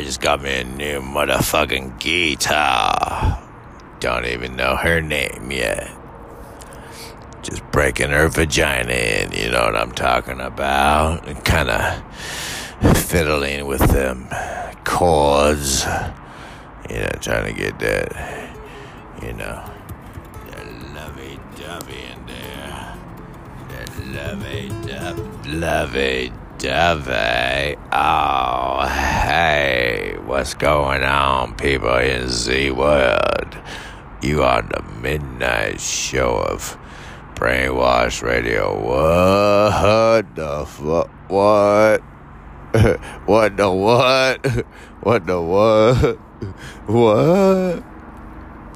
I just got me a new motherfucking guitar. Don't even know her name yet. Just breaking her vagina in, you know what I'm talking about? And kind of fiddling with them chords. You know, trying to get that, you know, that lovey dovey in there. That lovey dovey, lovey dovey. Oh, hey, what's going on, people in Z World? You on the midnight show of Brainwash Radio. What the fuck? What? what the what? What the what? What?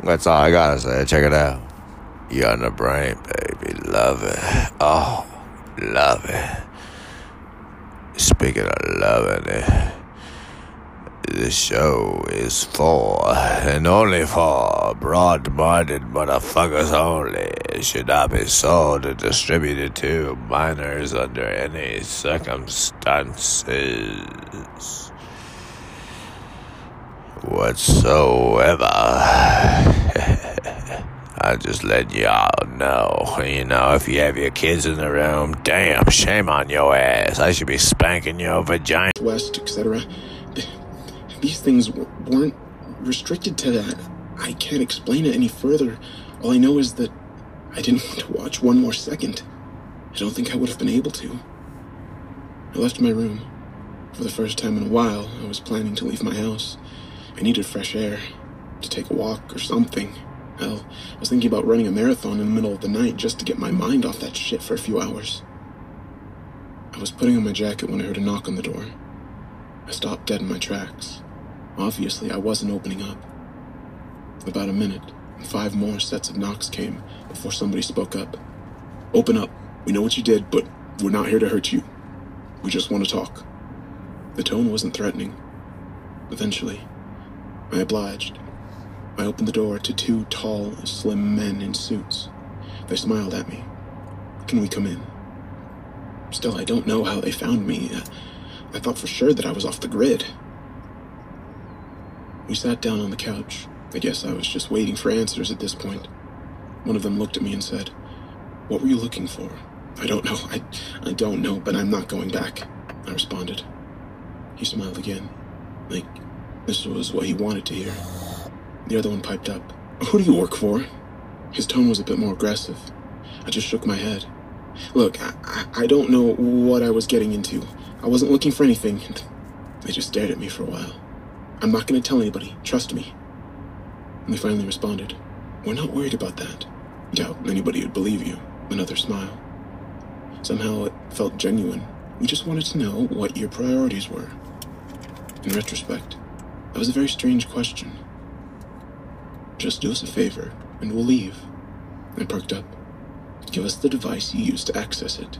That's all I gotta say. Check it out. You on the brain, baby. Love it. Oh, love it. Speaking of loving it, this show is for and only for broad-minded motherfuckers only. It should not be sold or distributed to minors under any circumstances whatsoever. I just let y'all know. You know, if you have your kids in the room, damn, shame on your ass. I should be spanking your vagina. West, etc. These things weren't restricted to that. I can't explain it any further. All I know is that I didn't want to watch one more second. I don't think I would have been able to. I left my room. For the first time in a while, I was planning to leave my house. I needed fresh air, to take a walk or something. Hell, I was thinking about running a marathon in the middle of the night just to get my mind off that shit for a few hours. I was putting on my jacket when I heard a knock on the door. I stopped dead in my tracks. Obviously, I wasn't opening up. About a minute, and five more sets of knocks came before somebody spoke up. Open up. We know what you did, but we're not here to hurt you. We just want to talk. The tone wasn't threatening. Eventually, I obliged. I opened the door to two tall, slim men in suits. They smiled at me. Can we come in? Still, I don't know how they found me. I thought for sure that I was off the grid. We sat down on the couch. I guess I was just waiting for answers at this point. One of them looked at me and said, What were you looking for? I don't know. I, I don't know, but I'm not going back. I responded. He smiled again. Like, this was what he wanted to hear. The other one piped up. Who do you work for? His tone was a bit more aggressive. I just shook my head. Look, I, I, don't know what I was getting into. I wasn't looking for anything. They just stared at me for a while. I'm not going to tell anybody. Trust me. And they finally responded. We're not worried about that. Doubt anybody would believe you. Another smile. Somehow it felt genuine. We just wanted to know what your priorities were. In retrospect, that was a very strange question. Just do us a favor, and we'll leave. I perked up. Give us the device you used to access it.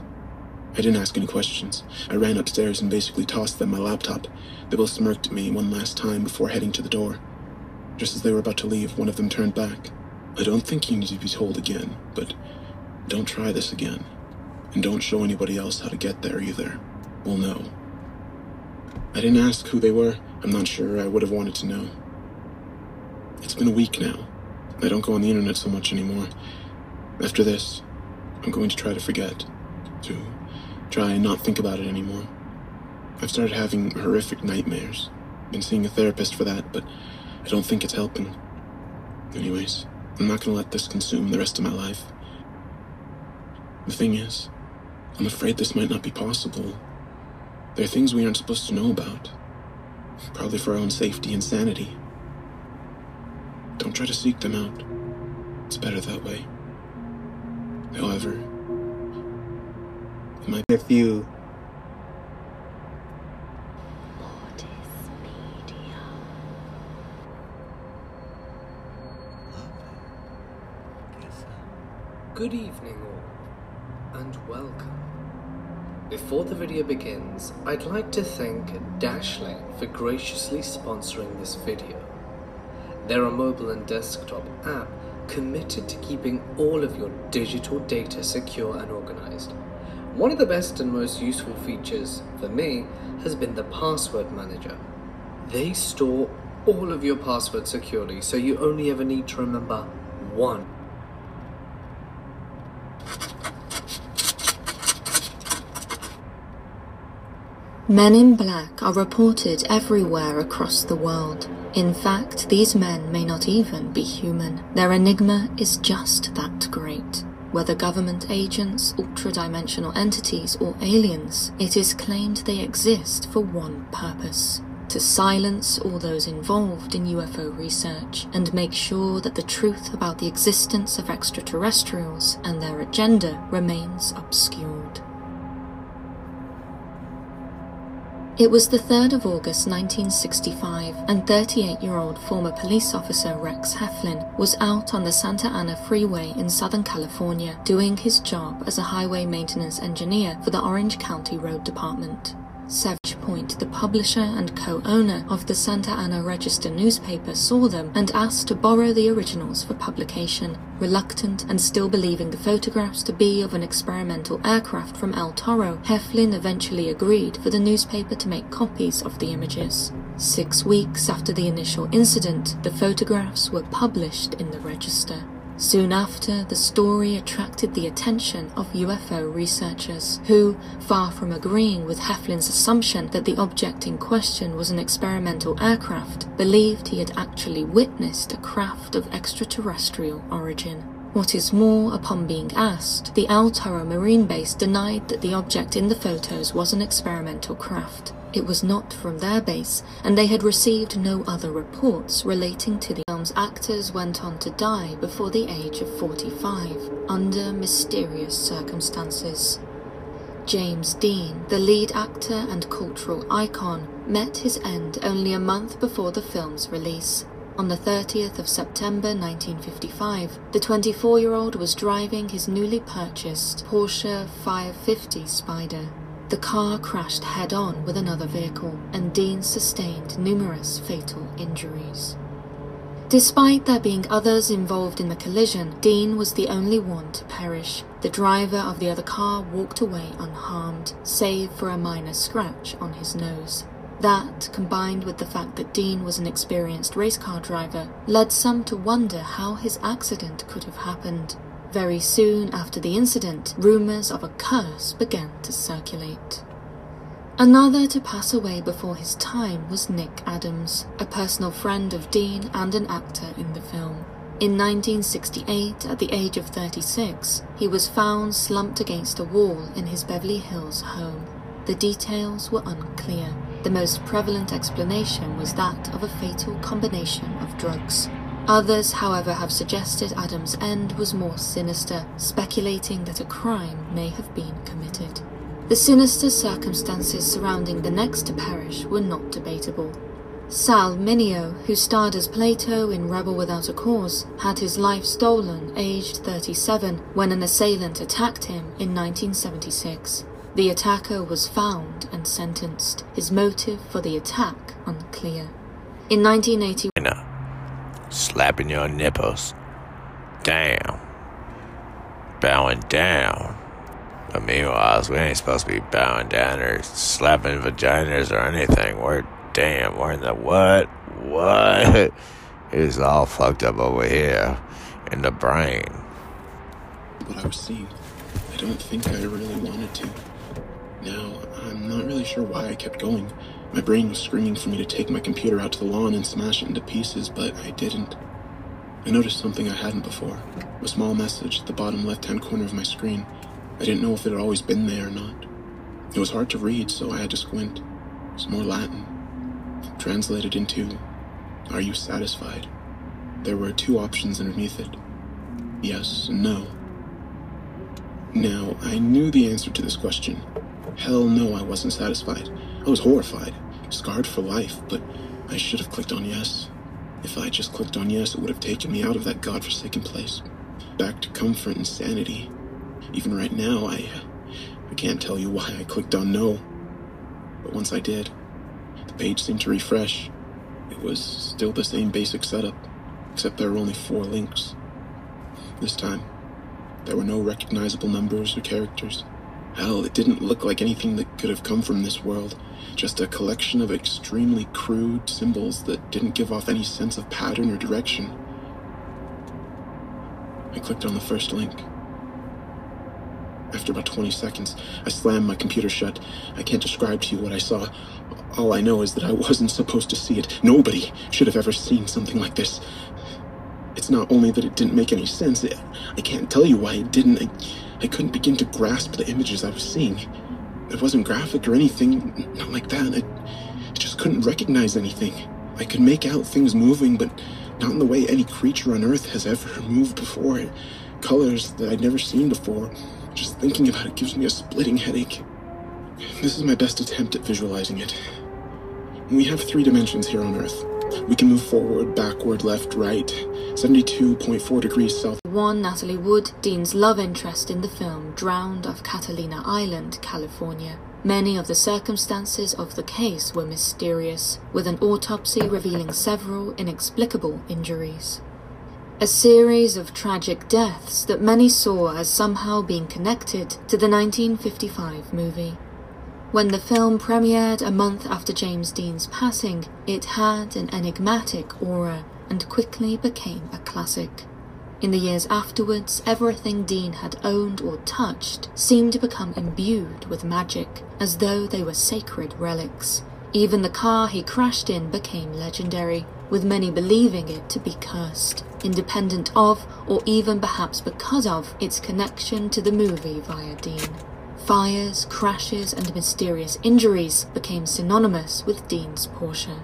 I didn't ask any questions. I ran upstairs and basically tossed them my laptop. They both smirked at me one last time before heading to the door. Just as they were about to leave, one of them turned back. I don't think you need to be told again, but don't try this again. And don't show anybody else how to get there either. We'll know. I didn't ask who they were. I'm not sure I would have wanted to know. It's been a week now. I don't go on the internet so much anymore. After this, I'm going to try to forget. To try and not think about it anymore. I've started having horrific nightmares. Been seeing a therapist for that, but I don't think it's helping. Anyways, I'm not gonna let this consume the rest of my life. The thing is, I'm afraid this might not be possible. There are things we aren't supposed to know about. Probably for our own safety and sanity. Don't try to seek them out. It's better that way. However, it might If you Good evening all, and welcome. Before the video begins, I'd like to thank Dashlane for graciously sponsoring this video. They're a mobile and desktop app committed to keeping all of your digital data secure and organized. One of the best and most useful features for me has been the password manager. They store all of your passwords securely, so you only ever need to remember one. Men in black are reported everywhere across the world. In fact, these men may not even be human. Their enigma is just that great. Whether government agents, ultra-dimensional entities, or aliens, it is claimed they exist for one purpose to silence all those involved in UFO research and make sure that the truth about the existence of extraterrestrials and their agenda remains obscured. It was the 3rd of August 1965, and 38 year old former police officer Rex Heflin was out on the Santa Ana Freeway in Southern California doing his job as a highway maintenance engineer for the Orange County Road Department. Savage Point, the publisher and co-owner of the Santa Ana Register newspaper, saw them and asked to borrow the originals for publication. Reluctant and still believing the photographs to be of an experimental aircraft from El Toro, Heflin eventually agreed for the newspaper to make copies of the images. Six weeks after the initial incident, the photographs were published in the Register. Soon after, the story attracted the attention of UFO researchers, who, far from agreeing with Heflin's assumption that the object in question was an experimental aircraft, believed he had actually witnessed a craft of extraterrestrial origin. What is more, upon being asked, the El Toro Marine Base denied that the object in the photos was an experimental craft. It was not from their base, and they had received no other reports relating to the film's actors went on to die before the age of 45, under mysterious circumstances. James Dean, the lead actor and cultural icon, met his end only a month before the film's release. On the 30th of September 1955, the 24 year old was driving his newly purchased Porsche 550 Spider. The car crashed head on with another vehicle, and Dean sustained numerous fatal injuries. Despite there being others involved in the collision, Dean was the only one to perish. The driver of the other car walked away unharmed, save for a minor scratch on his nose. That, combined with the fact that Dean was an experienced race car driver, led some to wonder how his accident could have happened. Very soon after the incident, rumours of a curse began to circulate. Another to pass away before his time was Nick Adams, a personal friend of Dean and an actor in the film. In 1968, at the age of 36, he was found slumped against a wall in his Beverly Hills home. The details were unclear. The most prevalent explanation was that of a fatal combination of drugs. Others, however, have suggested Adams' end was more sinister, speculating that a crime may have been committed. The sinister circumstances surrounding the next to perish were not debatable. Sal Mineo, who starred as Plato in Rebel Without a Cause, had his life stolen aged 37 when an assailant attacked him in 1976. The attacker was found and sentenced, his motive for the attack unclear. In 1980, slapping your nipples. Damn. Bowing down. But meanwhile, we ain't supposed to be bowing down or slapping vaginas or anything. We're damn, we're in the what? What? It's all fucked up over here in the brain. What I was seeing, I don't think I really wanted to. Now, I'm not really sure why I kept going. My brain was screaming for me to take my computer out to the lawn and smash it into pieces, but I didn't. I noticed something I hadn't before a small message at the bottom left hand corner of my screen. I didn't know if it had always been there or not. It was hard to read, so I had to squint. It was more Latin. Translated into, Are you satisfied? There were two options underneath it yes and no. Now, I knew the answer to this question. Hell no, I wasn't satisfied. I was horrified, scarred for life, but I should have clicked on yes. If I just clicked on yes, it would have taken me out of that godforsaken place, back to comfort and sanity. Even right now, I, I can't tell you why I clicked on no. But once I did, the page seemed to refresh. It was still the same basic setup, except there were only four links. This time, there were no recognizable numbers or characters. Hell, it didn't look like anything that could have come from this world. Just a collection of extremely crude symbols that didn't give off any sense of pattern or direction. I clicked on the first link. After about 20 seconds, I slammed my computer shut. I can't describe to you what I saw. All I know is that I wasn't supposed to see it. Nobody should have ever seen something like this. It's not only that it didn't make any sense, it, I can't tell you why it didn't. I, I couldn't begin to grasp the images I was seeing. It wasn't graphic or anything, not like that. I, I just couldn't recognize anything. I could make out things moving, but not in the way any creature on Earth has ever moved before. Colors that I'd never seen before. Just thinking about it gives me a splitting headache. This is my best attempt at visualizing it. We have three dimensions here on Earth. We can move forward, backward, left, right, 72.4 degrees south. One Natalie Wood, Dean's love interest in the film, drowned off Catalina Island, California. Many of the circumstances of the case were mysterious, with an autopsy revealing several inexplicable injuries. A series of tragic deaths that many saw as somehow being connected to the 1955 movie. When the film premiered a month after James Dean's passing, it had an enigmatic aura and quickly became a classic. In the years afterwards, everything Dean had owned or touched seemed to become imbued with magic, as though they were sacred relics. Even the car he crashed in became legendary, with many believing it to be cursed, independent of, or even perhaps because of, its connection to the movie via Dean. Fires, crashes, and mysterious injuries became synonymous with Dean's Porsche.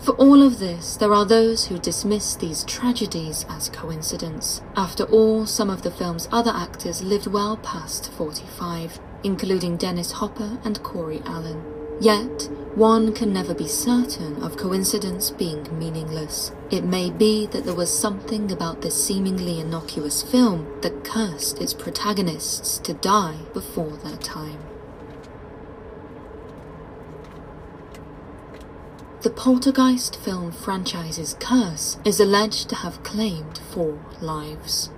For all of this, there are those who dismiss these tragedies as coincidence. After all, some of the film's other actors lived well past 45, including Dennis Hopper and Corey Allen. Yet, one can never be certain of coincidence being meaningless. It may be that there was something about this seemingly innocuous film that cursed its protagonists to die before their time. The Poltergeist film franchise's curse is alleged to have claimed four lives.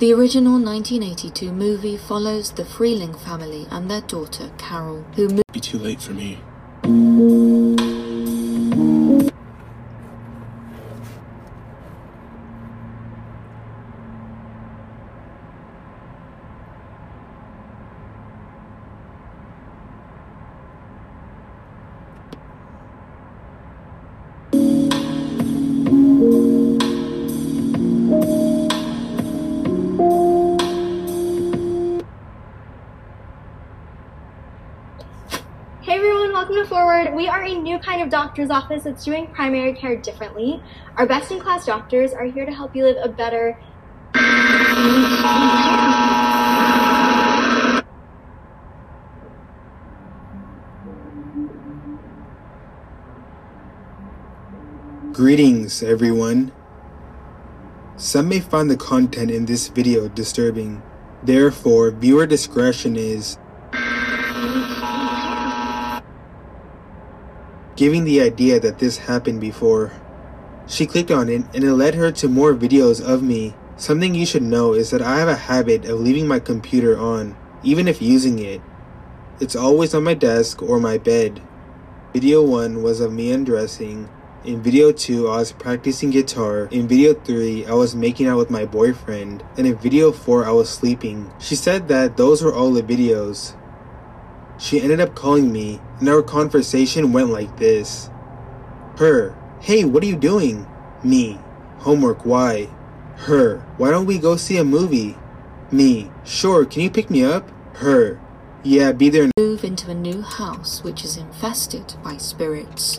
The original 1982 movie follows the Freeling family and their daughter Carol, who Be too late for me. Doctor's office that's doing primary care differently. Our best in class doctors are here to help you live a better. Greetings, everyone. Some may find the content in this video disturbing. Therefore, viewer discretion is giving the idea that this happened before. She clicked on it and it led her to more videos of me. Something you should know is that I have a habit of leaving my computer on, even if using it. It's always on my desk or my bed. Video 1 was of me undressing. In video 2, I was practicing guitar. In video 3, I was making out with my boyfriend. And in video 4, I was sleeping. She said that those were all the videos. She ended up calling me, and our conversation went like this Her, hey, what are you doing? Me, homework, why? Her, why don't we go see a movie? Me, sure, can you pick me up? Her, yeah, be there. move into a new house which is infested by spirits.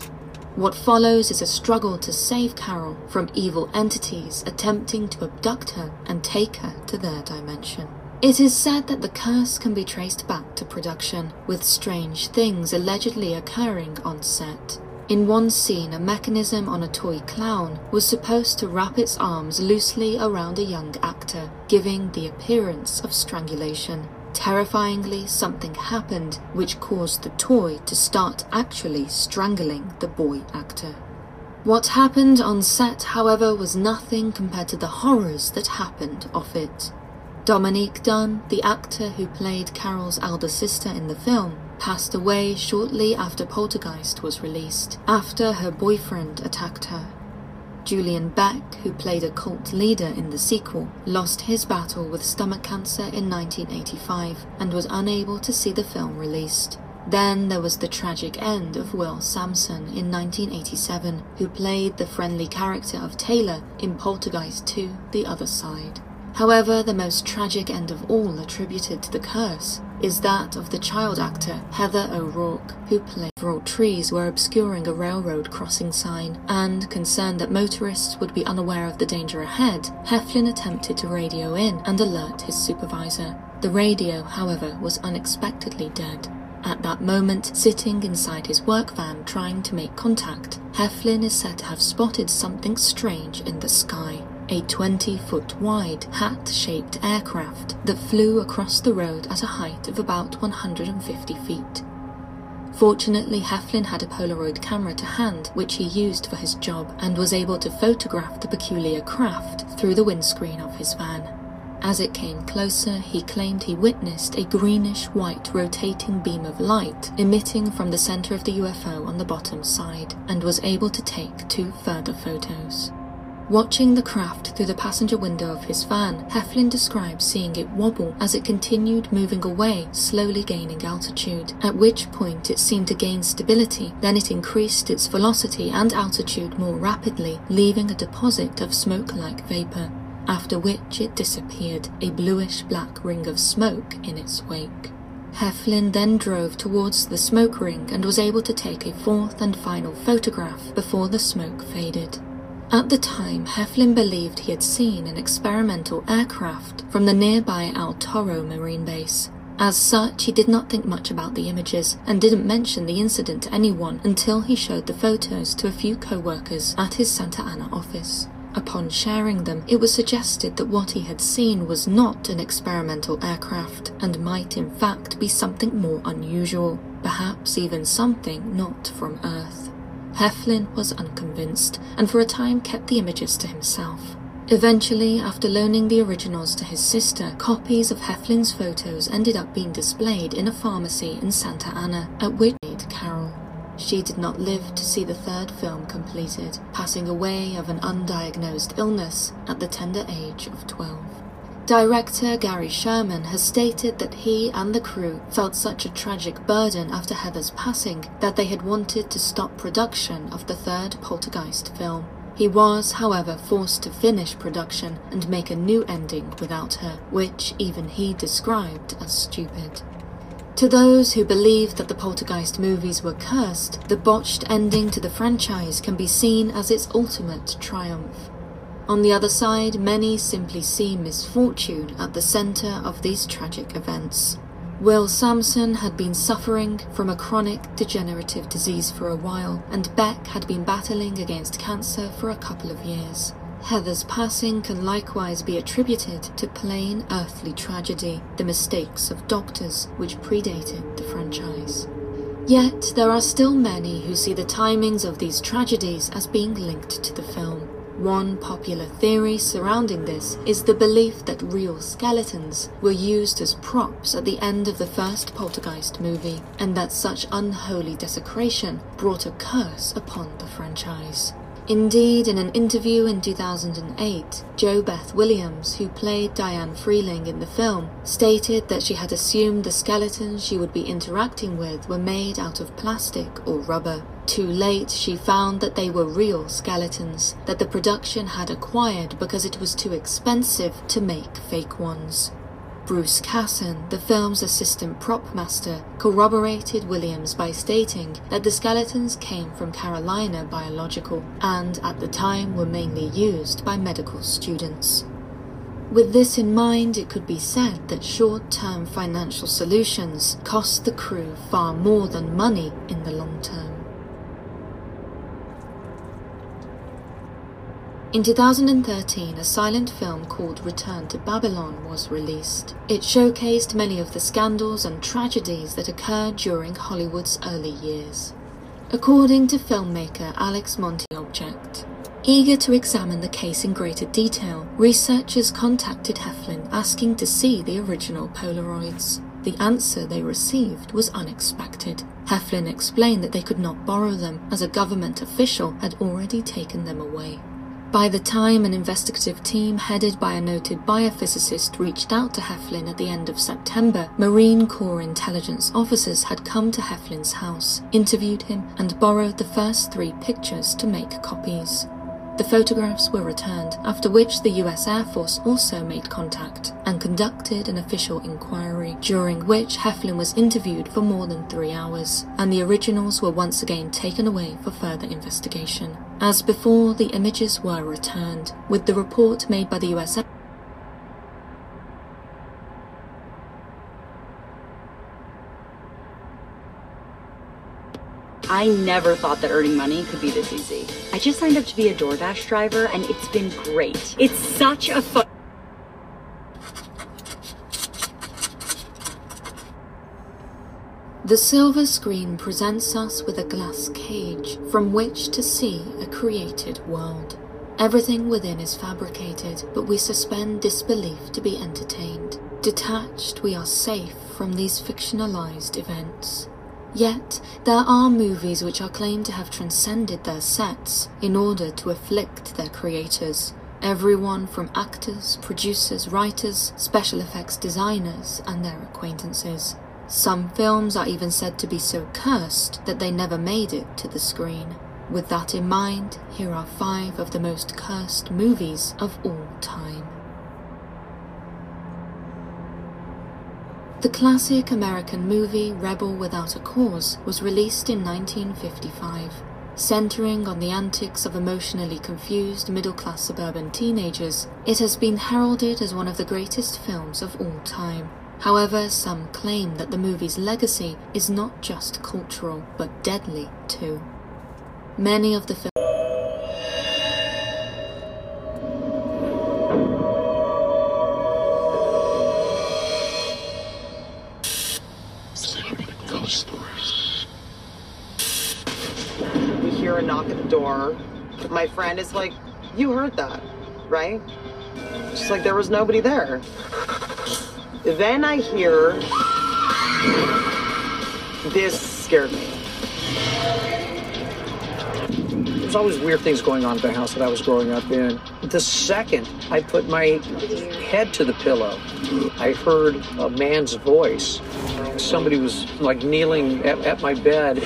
What follows is a struggle to save Carol from evil entities attempting to abduct her and take her to their dimension. It is said that the curse can be traced back to production, with strange things allegedly occurring on set. In one scene, a mechanism on a toy clown was supposed to wrap its arms loosely around a young actor, giving the appearance of strangulation. Terrifyingly, something happened which caused the toy to start actually strangling the boy actor. What happened on set, however, was nothing compared to the horrors that happened off it. Dominique Dunne, the actor who played Carol's elder sister in the film, passed away shortly after Poltergeist was released, after her boyfriend attacked her. Julian Beck, who played a cult leader in the sequel, lost his battle with stomach cancer in 1985 and was unable to see the film released. Then there was the tragic end of Will Sampson in 1987, who played the friendly character of Taylor in Poltergeist 2 The Other Side. However, the most tragic end of all attributed to the curse is that of the child actor Heather O'Rourke, who played several trees were obscuring a railroad crossing sign, and concerned that motorists would be unaware of the danger ahead, Heflin attempted to radio in and alert his supervisor. The radio, however, was unexpectedly dead. At that moment, sitting inside his work van trying to make contact, Heflin is said to have spotted something strange in the sky a 20 foot wide hat shaped aircraft that flew across the road at a height of about 150 feet. Fortunately, Heflin had a Polaroid camera to hand, which he used for his job, and was able to photograph the peculiar craft through the windscreen of his van. As it came closer, he claimed he witnessed a greenish white rotating beam of light emitting from the center of the UFO on the bottom side, and was able to take two further photos. Watching the craft through the passenger window of his van, Heflin described seeing it wobble as it continued moving away, slowly gaining altitude, at which point it seemed to gain stability, then it increased its velocity and altitude more rapidly, leaving a deposit of smoke-like vapor, after which it disappeared, a bluish-black ring of smoke in its wake. Heflin then drove towards the smoke ring and was able to take a fourth and final photograph before the smoke faded. At the time, Heflin believed he had seen an experimental aircraft from the nearby El Toro Marine Base. As such, he did not think much about the images and didn't mention the incident to anyone until he showed the photos to a few co-workers at his Santa Ana office. Upon sharing them, it was suggested that what he had seen was not an experimental aircraft and might in fact be something more unusual, perhaps even something not from Earth. Heflin was unconvinced and for a time kept the images to himself. Eventually, after loaning the originals to his sister, copies of Heflin's photos ended up being displayed in a pharmacy in Santa Ana, at which Carol. She did not live to see the third film completed, passing away of an undiagnosed illness at the tender age of 12. Director Gary Sherman has stated that he and the crew felt such a tragic burden after Heather's passing that they had wanted to stop production of the third Poltergeist film. He was, however, forced to finish production and make a new ending without her, which even he described as stupid. To those who believe that the Poltergeist movies were cursed, the botched ending to the franchise can be seen as its ultimate triumph. On the other side, many simply see misfortune at the center of these tragic events. Will Sampson had been suffering from a chronic degenerative disease for a while, and Beck had been battling against cancer for a couple of years. Heather's passing can likewise be attributed to plain earthly tragedy, the mistakes of doctors which predated the franchise. Yet, there are still many who see the timings of these tragedies as being linked to the film. One popular theory surrounding this is the belief that real skeletons were used as props at the end of the first Poltergeist movie, and that such unholy desecration brought a curse upon the franchise. Indeed, in an interview in 2008, JoBeth Williams, who played Diane Freeling in the film, stated that she had assumed the skeletons she would be interacting with were made out of plastic or rubber. Too late, she found that they were real skeletons that the production had acquired because it was too expensive to make fake ones. Bruce Casson, the film's assistant prop master, corroborated Williams by stating that the skeletons came from Carolina Biological and at the time were mainly used by medical students. With this in mind, it could be said that short-term financial solutions cost the crew far more than money in the long term. In 2013, a silent film called Return to Babylon was released. It showcased many of the scandals and tragedies that occurred during Hollywood's early years. According to filmmaker Alex Monty Object, Eager to examine the case in greater detail, researchers contacted Heflin asking to see the original Polaroids. The answer they received was unexpected. Heflin explained that they could not borrow them as a government official had already taken them away. By the time an investigative team headed by a noted biophysicist reached out to Heflin at the end of September, Marine Corps intelligence officers had come to Heflin's house, interviewed him, and borrowed the first three pictures to make copies. The photographs were returned, after which the US Air Force also made contact and conducted an official inquiry, during which Heflin was interviewed for more than three hours, and the originals were once again taken away for further investigation. As before, the images were returned, with the report made by the US Air I never thought that earning money could be this easy. I just signed up to be a DoorDash driver and it's been great. It's such a fun. The silver screen presents us with a glass cage from which to see a created world. Everything within is fabricated, but we suspend disbelief to be entertained. Detached, we are safe from these fictionalized events. Yet, there are movies which are claimed to have transcended their sets in order to afflict their creators. Everyone from actors, producers, writers, special effects designers, and their acquaintances. Some films are even said to be so cursed that they never made it to the screen. With that in mind, here are five of the most cursed movies of all time. The classic American movie Rebel Without a Cause was released in 1955. Centering on the antics of emotionally confused middle class suburban teenagers, it has been heralded as one of the greatest films of all time. However, some claim that the movie's legacy is not just cultural, but deadly too. Many of the films My friend is like, You heard that, right? She's like, There was nobody there. Then I hear this scared me. There's always weird things going on at the house that I was growing up in. The second I put my head to the pillow, I heard a man's voice. Somebody was like kneeling at, at my bed.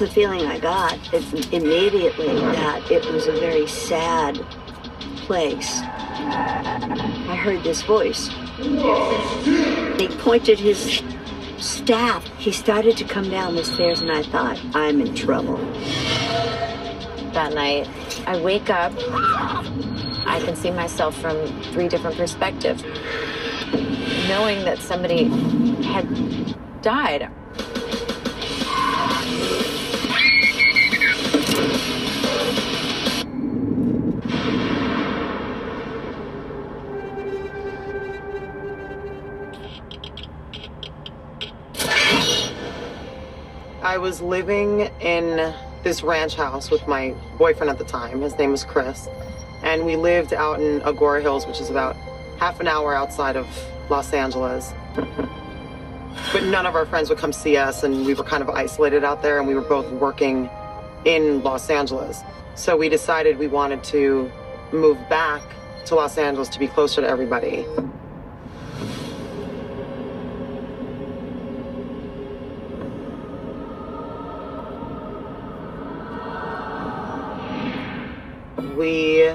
The feeling I got is immediately that it was a very sad place. I heard this voice. He pointed his staff. He started to come down the stairs, and I thought, I'm in trouble. That night, I wake up. I can see myself from three different perspectives. Knowing that somebody had died. I was living in this ranch house with my boyfriend at the time. His name was Chris. And we lived out in Agoura Hills, which is about half an hour outside of Los Angeles. But none of our friends would come see us, and we were kind of isolated out there, and we were both working in Los Angeles. So we decided we wanted to move back to Los Angeles to be closer to everybody. We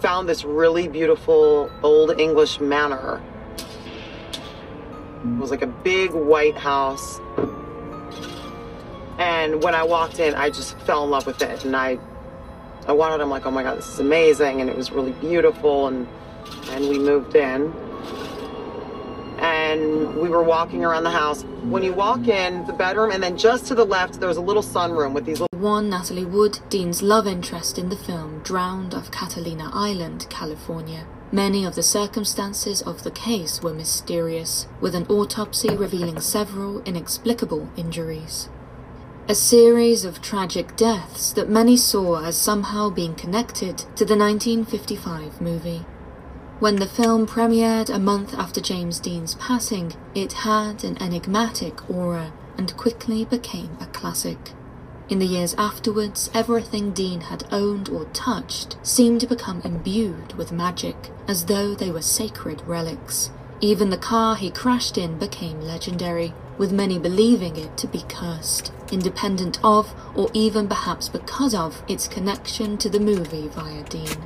found this really beautiful old English manor. It was like a big white house. And when I walked in, I just fell in love with it. And I I wanted, I'm like, oh my God, this is amazing. And it was really beautiful. And and we moved in. And we were walking around the house. When you walk in the bedroom, and then just to the left, there was a little sunroom with these little one Natalie Wood, Dean's love interest in the film, drowned off Catalina Island, California. Many of the circumstances of the case were mysterious, with an autopsy revealing several inexplicable injuries. a series of tragic deaths that many saw as somehow being connected to the 1955 movie. When the film premiered a month after James Dean's passing, it had an enigmatic aura and quickly became a classic. In the years afterwards, everything Dean had owned or touched seemed to become imbued with magic, as though they were sacred relics. Even the car he crashed in became legendary, with many believing it to be cursed, independent of, or even perhaps because of, its connection to the movie via Dean.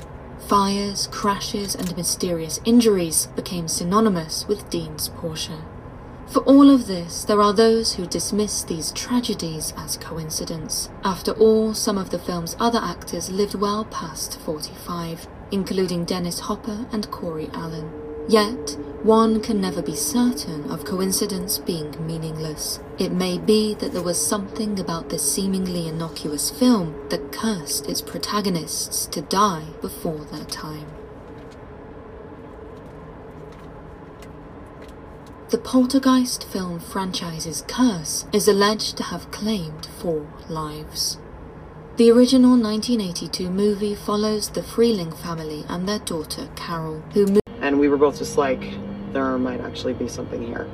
Fires, crashes, and mysterious injuries became synonymous with Dean's Porsche. For all of this, there are those who dismiss these tragedies as coincidence. After all, some of the film's other actors lived well past 45, including Dennis Hopper and Corey Allen. Yet, one can never be certain of coincidence being meaningless. It may be that there was something about this seemingly innocuous film that cursed its protagonists to die before their time. The Poltergeist film franchise's curse is alleged to have claimed four lives. The original 1982 movie follows the Freeling family and their daughter Carol, who. And we were both just like, there might actually be something here.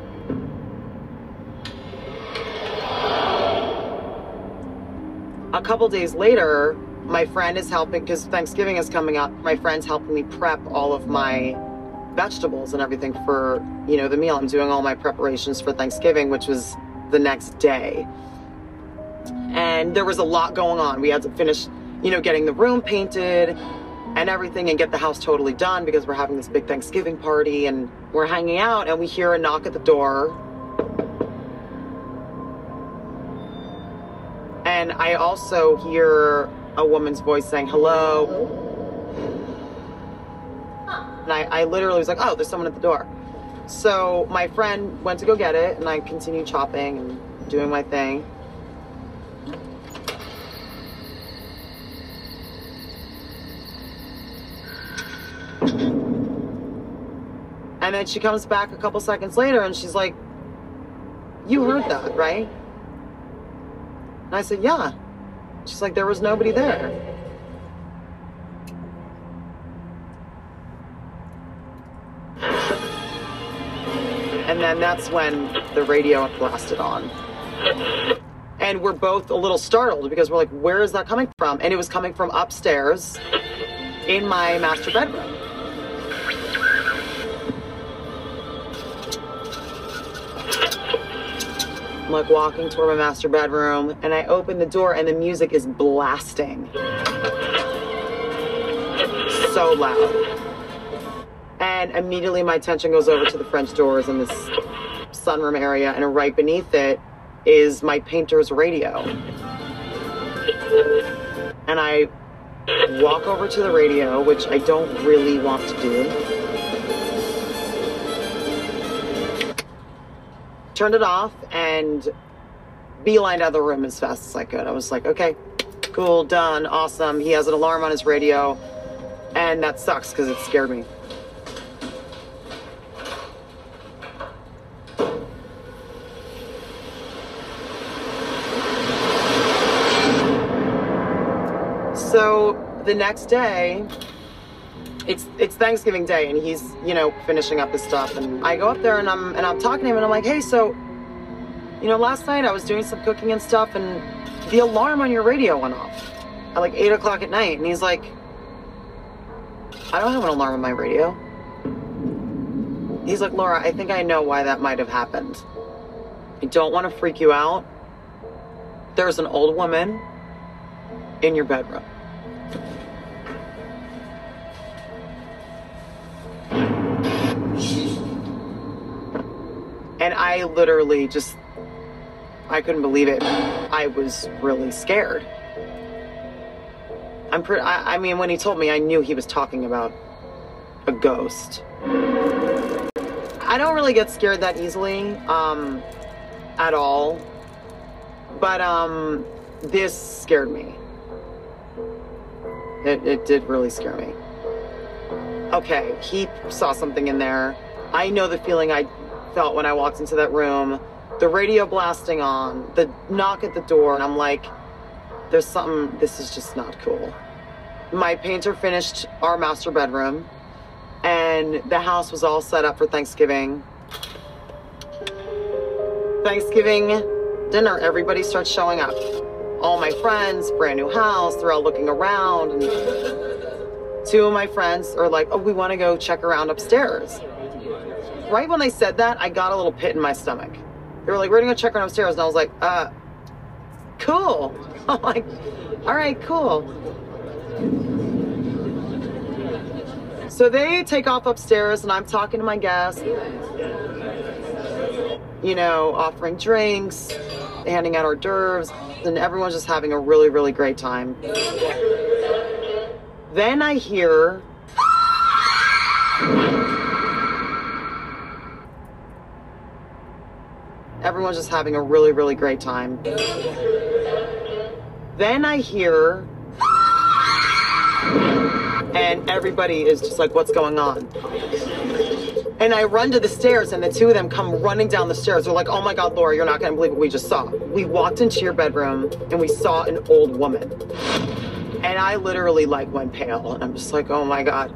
A couple days later, my friend is helping because Thanksgiving is coming up. My friend's helping me prep all of my vegetables and everything for, you know, the meal. I'm doing all my preparations for Thanksgiving, which was the next day. And there was a lot going on. We had to finish, you know, getting the room painted and everything and get the house totally done because we're having this big Thanksgiving party and we're hanging out and we hear a knock at the door. And I also hear a woman's voice saying, hello. And I, I literally was like, oh, there's someone at the door. So my friend went to go get it, and I continued chopping and doing my thing. And then she comes back a couple seconds later and she's like, You heard that, right? And I said, Yeah. She's like, There was nobody there. And then that's when the radio blasted on. And we're both a little startled because we're like, where is that coming from? And it was coming from upstairs in my master bedroom. Like walking toward my master bedroom and I open the door and the music is blasting. So loud. And immediately my attention goes over to the French doors in this sunroom area, and right beneath it is my painter's radio. And I walk over to the radio, which I don't really want to do. Turned it off and beelined out of the room as fast as I could. I was like, okay, cool, done, awesome. He has an alarm on his radio, and that sucks because it scared me. So the next day, it's it's Thanksgiving Day, and he's you know finishing up his stuff, and I go up there and I'm and I'm talking to him, and I'm like, hey, so, you know, last night I was doing some cooking and stuff, and the alarm on your radio went off at like eight o'clock at night, and he's like, I don't have an alarm on my radio. He's like, Laura, I think I know why that might have happened. I don't want to freak you out. There's an old woman in your bedroom. And I literally just, I couldn't believe it. I was really scared. I'm pretty, I, I mean, when he told me, I knew he was talking about a ghost. I don't really get scared that easily, um, at all. But, um, this scared me. It, it did really scare me. Okay, he saw something in there. I know the feeling I felt when I walked into that room. the radio blasting on, the knock at the door, and I'm like, there's something, this is just not cool. My painter finished our master bedroom, and the house was all set up for Thanksgiving. Thanksgiving dinner, everybody starts showing up. All my friends, brand new house, they're all looking around. And two of my friends are like, oh, we want to go check around upstairs. Right when they said that, I got a little pit in my stomach. They were like, we're gonna go check around upstairs. And I was like, uh, cool. I'm like, all right, cool. So they take off upstairs, and I'm talking to my guests, you know, offering drinks, handing out hors d'oeuvres, and everyone's just having a really, really great time. Then I hear. Everyone's just having a really, really great time. Then I hear. And everybody is just like, what's going on? And I run to the stairs, and the two of them come running down the stairs. They're like, oh my God, Laura, you're not gonna believe what we just saw. We walked into your bedroom, and we saw an old woman. And I literally like went pale, and I'm just like, oh my God.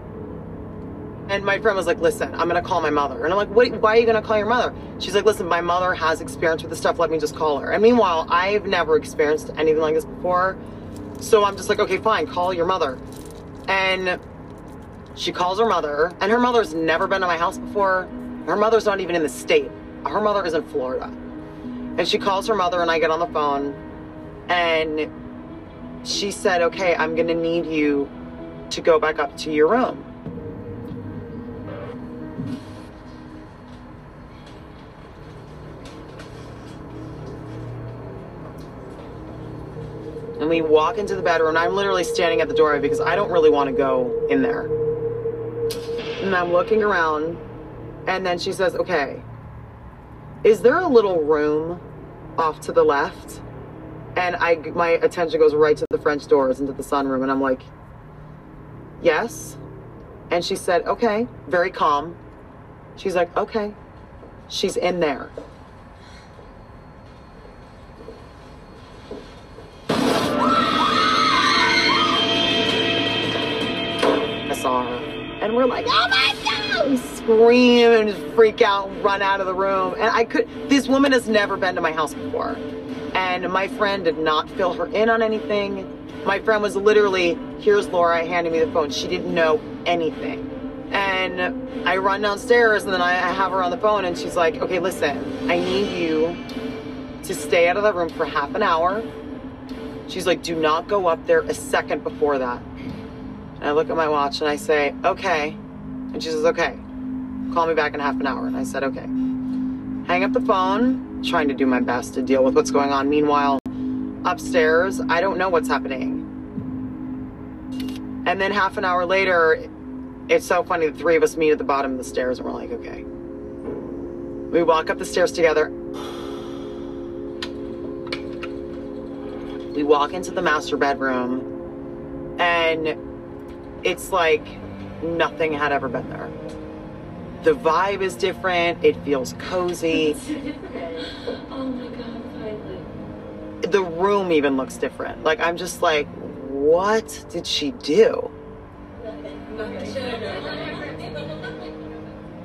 And my friend was like, listen, I'm gonna call my mother. And I'm like, why are you gonna call your mother? She's like, listen, my mother has experience with this stuff, let me just call her. And meanwhile, I've never experienced anything like this before. So I'm just like, okay, fine, call your mother. And she calls her mother, and her mother's never been to my house before. Her mother's not even in the state. Her mother is in Florida. And she calls her mother, and I get on the phone, and she said, okay, I'm gonna need you to go back up to your room. And we walk into the bedroom, and I'm literally standing at the doorway because I don't really want to go in there. And I'm looking around, and then she says, okay, is there a little room off to the left? And I, my attention goes right to the French doors into the sunroom, and I'm like, yes. And she said, okay, very calm. She's like, okay, she's in there. We're like, oh my God! We scream and just freak out, run out of the room. And I could, this woman has never been to my house before. And my friend did not fill her in on anything. My friend was literally, here's Laura handing me the phone. She didn't know anything. And I run downstairs and then I have her on the phone and she's like, okay, listen, I need you to stay out of the room for half an hour. She's like, do not go up there a second before that. And I look at my watch and I say, okay. And she says, okay, call me back in half an hour. And I said, okay. Hang up the phone, trying to do my best to deal with what's going on. Meanwhile, upstairs, I don't know what's happening. And then half an hour later, it's so funny, the three of us meet at the bottom of the stairs and we're like, okay. We walk up the stairs together. We walk into the master bedroom and it's like nothing had ever been there. The vibe is different, it feels cozy. oh my god, finally. The room even looks different. Like, I'm just like, what did she do?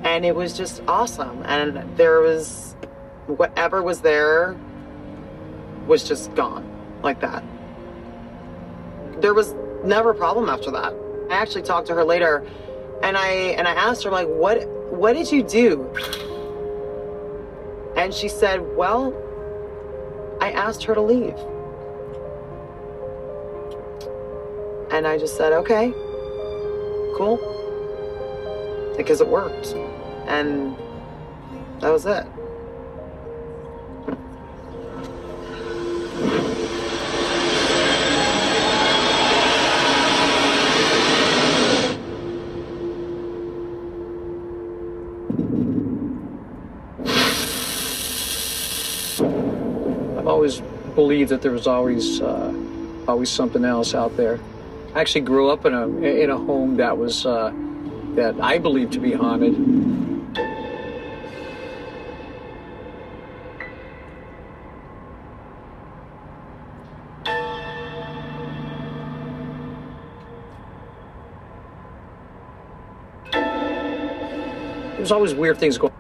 And it was just awesome. And there was whatever was there was just gone like that. There was never a problem after that. I actually talked to her later and I and I asked her like what what did you do? And she said, "Well, I asked her to leave." And I just said, "Okay. Cool." Because it worked. And that was it. believe that there was always uh, always something else out there. I actually grew up in a in a home that was uh, that I believed to be haunted. There's always weird things going.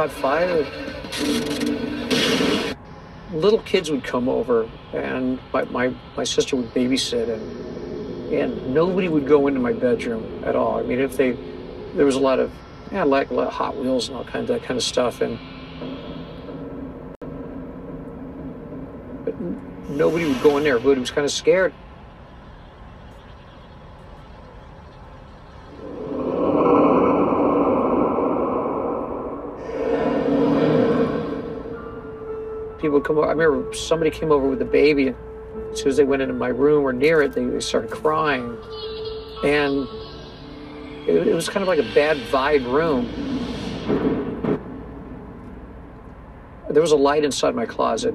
Caught fire. Little kids would come over, and my, my, my sister would babysit, and and nobody would go into my bedroom at all. I mean, if they, there was a lot of, yeah, like a lot of Hot Wheels and all kinds of that kind of stuff, and but nobody would go in there. Everybody was kind of scared. Come over. I remember somebody came over with a baby, and as soon as they went into my room or near it, they, they started crying. And it, it was kind of like a bad vibe room. There was a light inside my closet.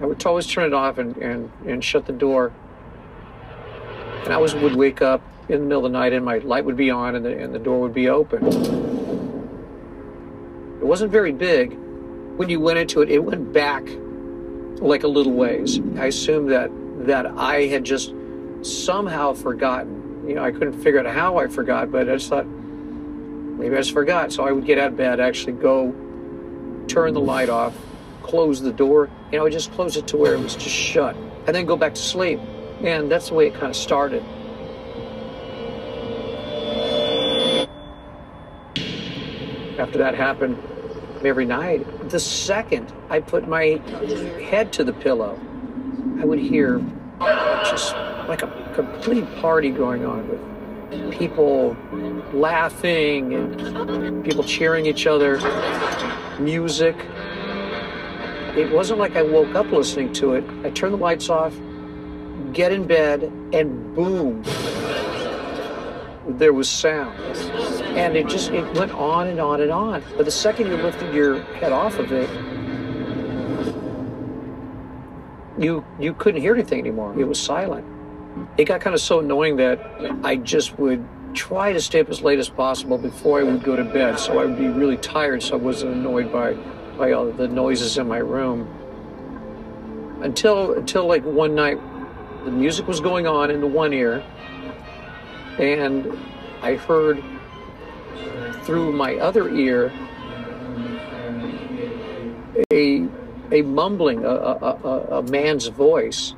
I would always turn it off and, and, and shut the door. And I always would wake up in the middle of the night and my light would be on and the, and the door would be open. It wasn't very big. When you went into it, it went back like a little ways. I assumed that that I had just somehow forgotten. You know, I couldn't figure out how I forgot, but I just thought maybe I just forgot. So I would get out of bed, actually go turn the light off, close the door, you know, just close it to where it was just shut, and then go back to sleep. And that's the way it kind of started. After that happened, every night, the second I put my head to the pillow, I would hear just like a complete party going on with people laughing and people cheering each other, music. It wasn't like I woke up listening to it. I turned the lights off, get in bed, and boom, there was sound. And it just it went on and on and on. But the second you lifted your head off of it, you you couldn't hear anything anymore. It was silent. It got kind of so annoying that I just would try to stay up as late as possible before I would go to bed, so I would be really tired, so I wasn't annoyed by by all the noises in my room. Until until like one night, the music was going on in the one ear, and I heard through my other ear a a mumbling, a, a, a, man's voice.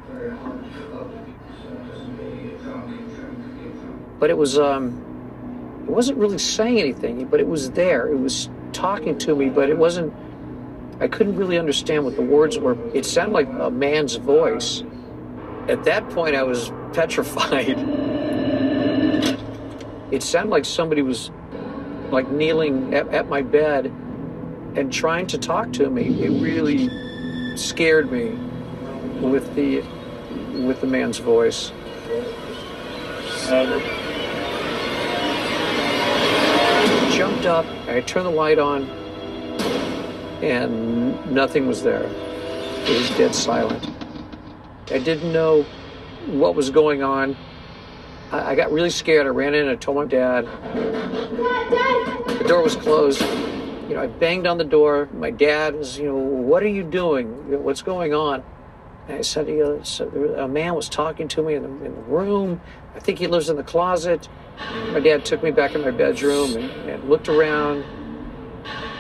But it was um, it wasn't really saying anything, but it was there. It was talking to me, but it wasn't. I couldn't really understand what the words were. It sounded like a man's voice. At that point, I was petrified. It sounded like somebody was like kneeling at, at my bed and trying to talk to me. It really scared me with the with the man's voice. Jumped up, I turned the light on, and nothing was there. It was dead silent. I didn't know what was going on. I, I got really scared. I ran in and I told my dad. The door was closed. You know, I banged on the door. My dad was, you know, what are you doing? What's going on? And I said, you know, so a man was talking to me in the, in the room. I think he lives in the closet. My dad took me back in my bedroom and, and looked around,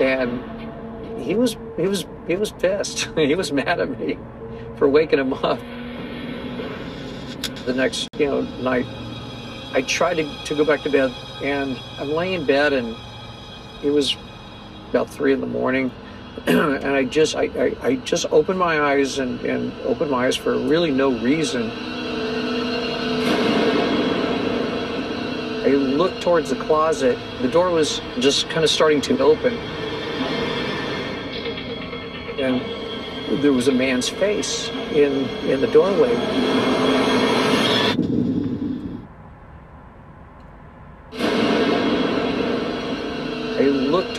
and he was he was he was pissed. he was mad at me for waking him up. The next you know night, I tried to, to go back to bed, and I'm laying in bed, and it was about three in the morning, and I just I, I, I just opened my eyes and, and opened my eyes for really no reason. I looked towards the closet. The door was just kind of starting to open. And there was a man's face in in the doorway.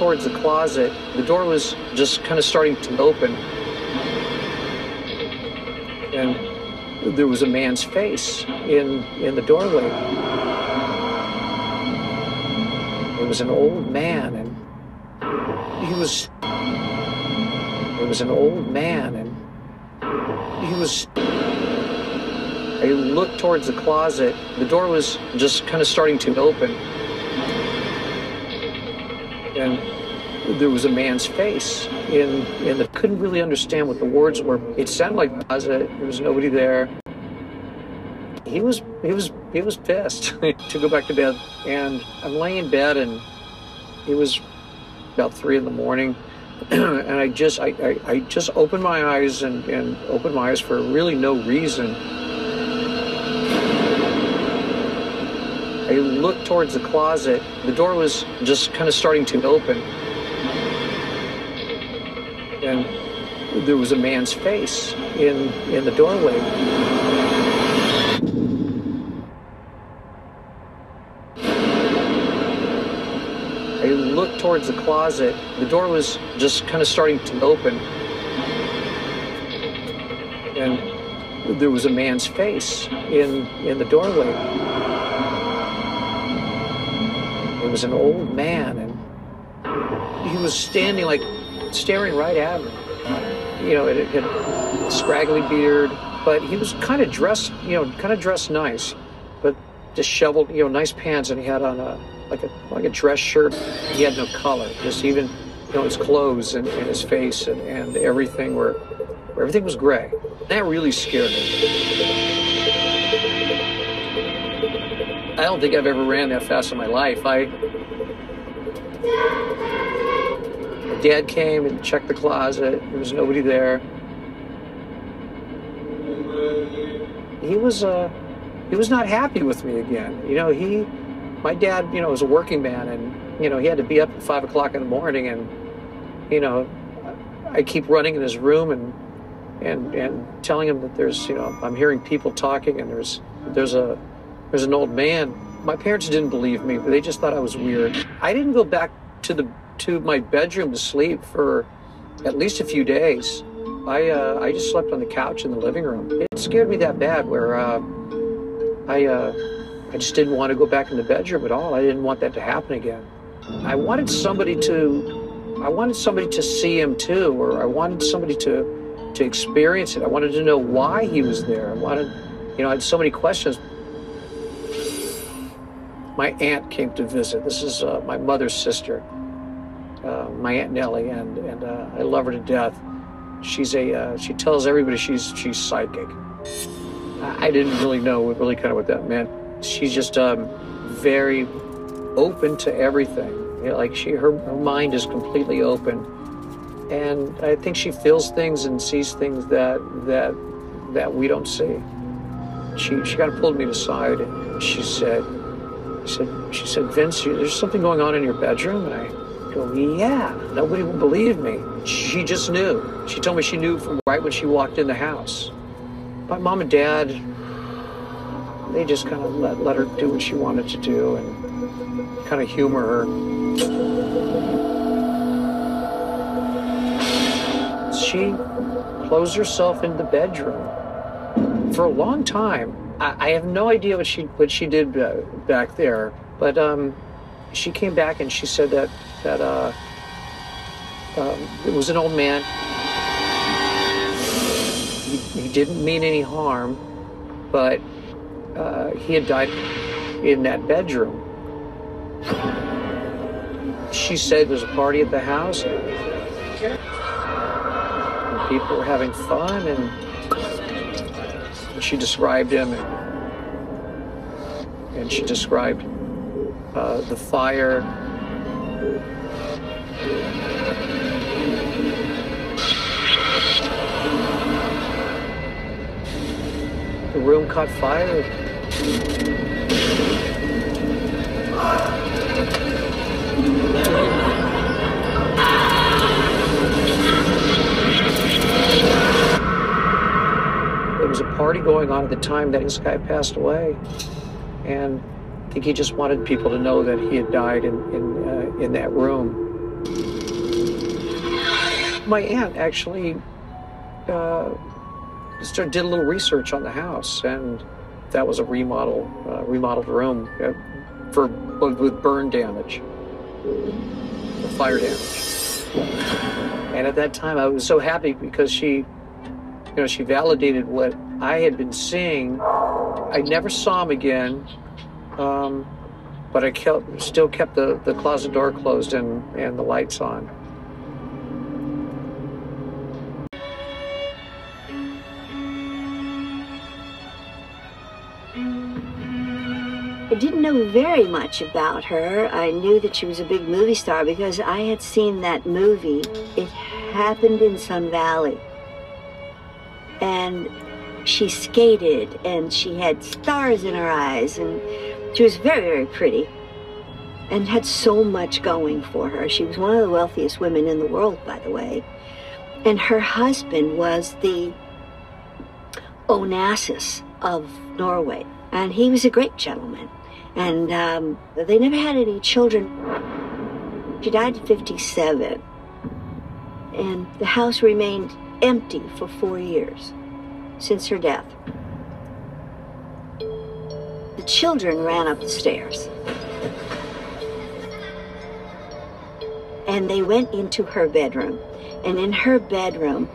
Towards the closet. The door was just kind of starting to open. And there was a man's face in in the doorway. It was an old man and he was it was an old man and he was. I looked towards the closet. The door was just kind of starting to open. And there was a man's face in in the couldn't really understand what the words were. It sounded like. There was nobody there. He was he was he was pissed to go back to bed. And I'm laying in bed and it was about three in the morning. and I just I, I, I just opened my eyes and, and opened my eyes for really no reason. I looked towards the closet. The door was just kind of starting to open. And there was a man's face in in the doorway. I looked towards the closet. The door was just kind of starting to open. And there was a man's face in in the doorway. It was an old man and he was standing like staring right at me. You know, it, had a scraggly beard, but he was kind of dressed, you know, kind of dressed nice, but disheveled, you know, nice pants, and he had on a like a like a dress shirt. He had no color, just even you know his clothes and, and his face and, and everything were everything was gray. That really scared me. I don't think I've ever ran that fast in my life. I dad came and checked the closet. There was nobody there. He was uh he was not happy with me again. You know, he my dad, you know, was a working man and you know, he had to be up at five o'clock in the morning and you know, I keep running in his room and and and telling him that there's, you know, I'm hearing people talking and there's there's a there's an old man. My parents didn't believe me, but they just thought I was weird. I didn't go back to the to my bedroom to sleep for at least a few days. I uh, I just slept on the couch in the living room. It scared me that bad where uh, I uh, I just didn't want to go back in the bedroom at all. I didn't want that to happen again. I wanted somebody to I wanted somebody to see him too, or I wanted somebody to to experience it. I wanted to know why he was there. I wanted, you know, I had so many questions. My aunt came to visit. This is uh, my mother's sister, uh, my aunt Nellie, and and uh, I love her to death. She's a uh, she tells everybody she's she's psychic. I didn't really know what really kind of what that meant. She's just um, very open to everything. You know, like she her, her mind is completely open, and I think she feels things and sees things that that that we don't see. She she kind of pulled me aside and she said, she said she said Vince, there's something going on in your bedroom, and I go, yeah. Nobody would believe me. She just knew. She told me she knew from right when she walked in the house. My mom and dad, they just kind of let, let her do what she wanted to do and kind of humor her. She closed herself in the bedroom for a long time. I, I have no idea what she what she did uh, back there, but um, she came back and she said that that uh, um, it was an old man. He, he didn't mean any harm, but uh, he had died in that bedroom. She said there was a party at the house, and people were having fun, and she described him, and, and she described uh, the fire. The room caught fire. There was a party going on at the time that this guy passed away, and think he just wanted people to know that he had died in in uh, in that room. My aunt actually uh, started did a little research on the house, and that was a remodel uh, remodeled room uh, for with burn damage, fire damage. And at that time, I was so happy because she You know, she validated what I had been seeing. I never saw him again, um, but I kept, still kept the, the closet door closed and, and the lights on. I didn't know very much about her. I knew that she was a big movie star because I had seen that movie. It happened in Sun Valley. And she skated and she had stars in her eyes and she was very, very pretty and had so much going for her. She was one of the wealthiest women in the world, by the way. And her husband was the Onassis of Norway. And he was a great gentleman. And um, they never had any children. She died at 57. And the house remained empty for four years since her death. Children ran up the stairs. And they went into her bedroom. And in her bedroom,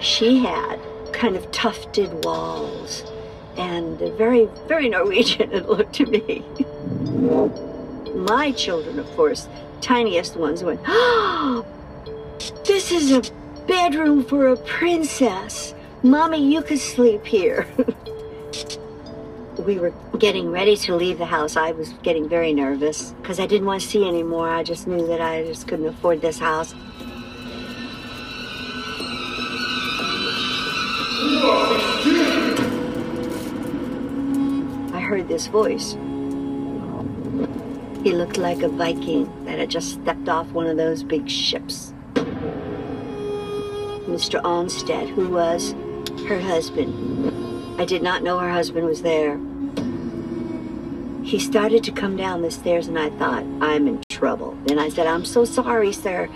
she had kind of tufted walls and very, very Norwegian it looked to me. My children, of course, tiniest ones, went, Oh, this is a bedroom for a princess. Mommy, you could sleep here. we were getting ready to leave the house. I was getting very nervous because I didn't want to see anymore. I just knew that I just couldn't afford this house. I heard this voice. He looked like a Viking that had just stepped off one of those big ships. Mr. Onstad, who was her husband. I did not know her husband was there. He started to come down the stairs, and I thought, I'm in trouble. And I said, I'm so sorry, sir.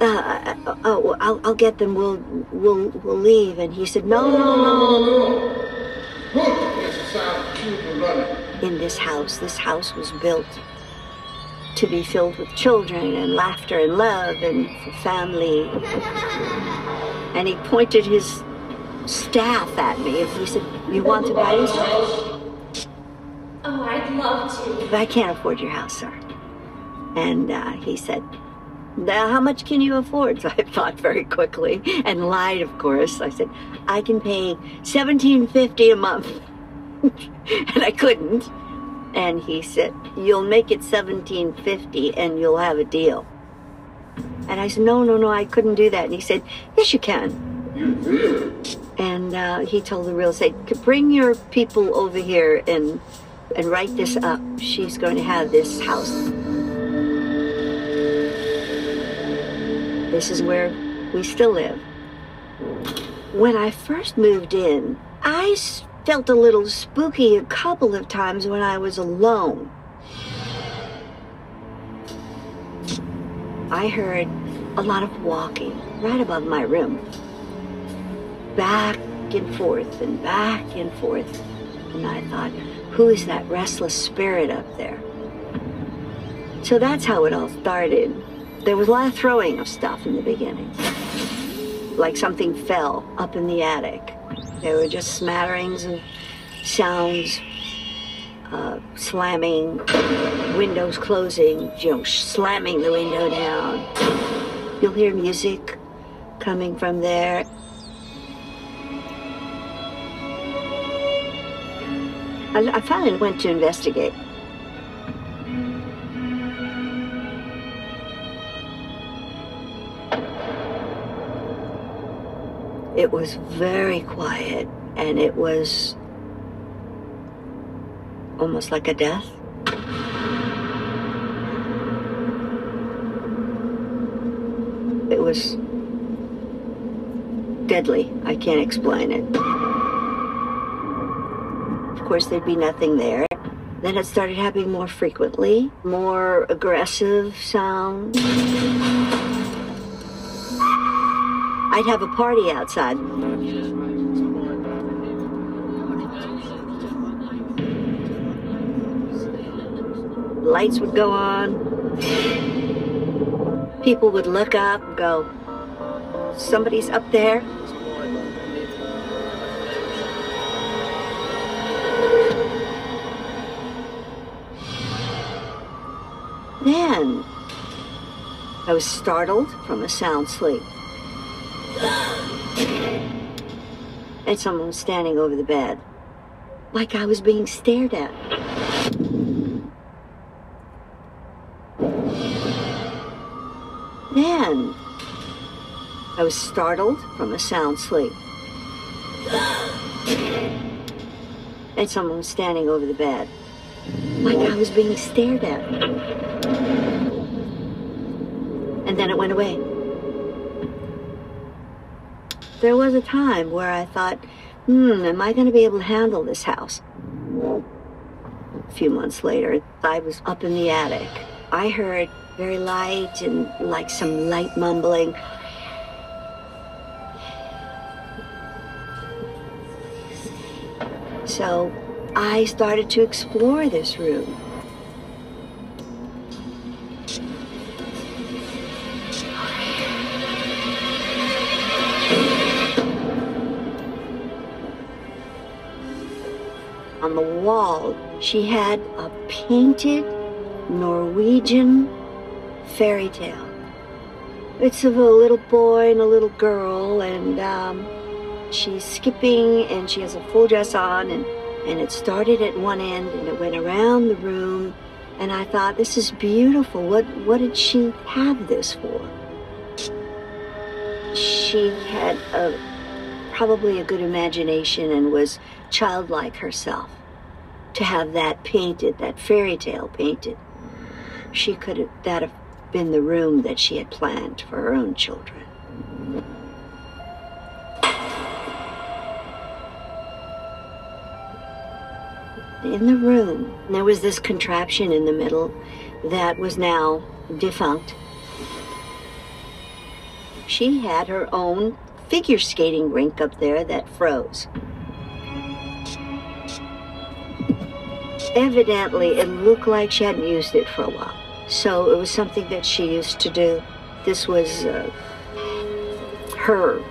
Uh, uh, oh, I'll, I'll get them. We'll, we'll, we'll leave. And he said, No, no, no, no. In this house, this house was built to be filled with children and laughter and love and family. And he pointed his staff at me and he said, You want to buy this house? Oh, I'd love to. But I can't afford your house, sir. And uh, he said, now, how much can you afford? So I thought very quickly and lied, of course. I said, I can pay seventeen fifty a month. and I couldn't. And he said, You'll make it seventeen fifty and you'll have a deal. And I said, No, no, no, I couldn't do that. And he said, Yes, you can. And uh, he told the real estate, bring your people over here and and write this up. She's going to have this house. This is where we still live. When I first moved in, I felt a little spooky a couple of times when I was alone. I heard a lot of walking right above my room. Back and forth and back and forth. And I thought, who is that restless spirit up there? So that's how it all started. There was a lot of throwing of stuff in the beginning. Like something fell up in the attic. There were just smatterings of sounds, uh, slamming, windows closing, you know, slamming the window down. You'll hear music coming from there. I, I finally went to investigate. It was very quiet and it was almost like a death. It was deadly. I can't explain it. Course, there'd be nothing there. Then it started happening more frequently, more aggressive sounds. I'd have a party outside. Lights would go on. People would look up go, somebody's up there. Then I was startled from a sound sleep. And someone was standing over the bed, like I was being stared at. Then I was startled from a sound sleep. And someone was standing over the bed, like I was being stared at. And then it went away. There was a time where I thought, hmm, am I going to be able to handle this house? A few months later, I was up in the attic. I heard very light and like some light mumbling. So I started to explore this room. On the wall, she had a painted Norwegian fairy tale. It's of a little boy and a little girl, and um, she's skipping, and she has a full dress on, and, and it started at one end, and it went around the room, and I thought, this is beautiful. What what did she have this for? She had a probably a good imagination and was childlike herself. To have that painted, that fairy tale painted, she could have that have been the room that she had planned for her own children. In the room, there was this contraption in the middle that was now defunct. She had her own figure skating rink up there that froze. Evidently, it looked like she hadn't used it for a while. So it was something that she used to do. This was uh, her,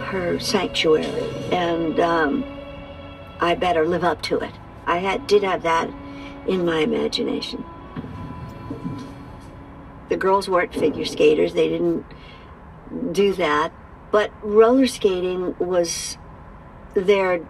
her sanctuary, and um, I better live up to it. I had, did have that in my imagination. The girls weren't figure skaters; they didn't do that. But roller skating was their